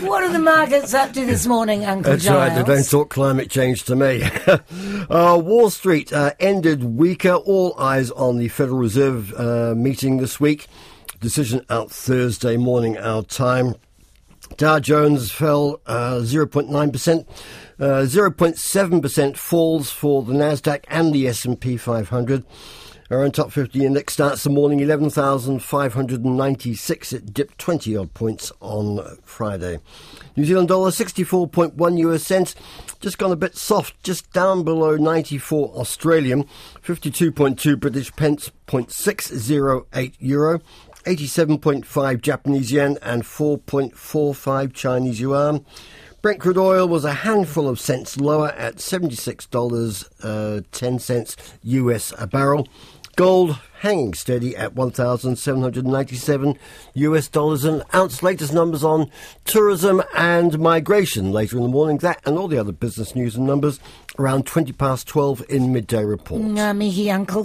What are the markets up to this morning, Uncle That's Giles? right, they don't talk climate change to me. uh, Wall Street uh, ended weaker. All eyes on the Federal Reserve uh, meeting this week. Decision out Thursday morning, our time. Dow Jones fell uh, 0.9%. Uh, 0.7% falls for the Nasdaq and the S&P 500. Our own top 50 index starts the morning 11,596. It dipped 20 odd points on Friday. New Zealand dollar 64.1 US cents, just gone a bit soft, just down below 94 Australian, 52.2 British pence, 0.608 euro. 87.5 Japanese yen and 4.45 Chinese yuan. Brent crude oil was a handful of cents lower at $76.10 uh, US a barrel. Gold hanging steady at 1,797 US dollars an ounce. Latest numbers on tourism and migration later in the morning. That and all the other business news and numbers around 20 past 12 in midday report. Ngā mihi, Uncle.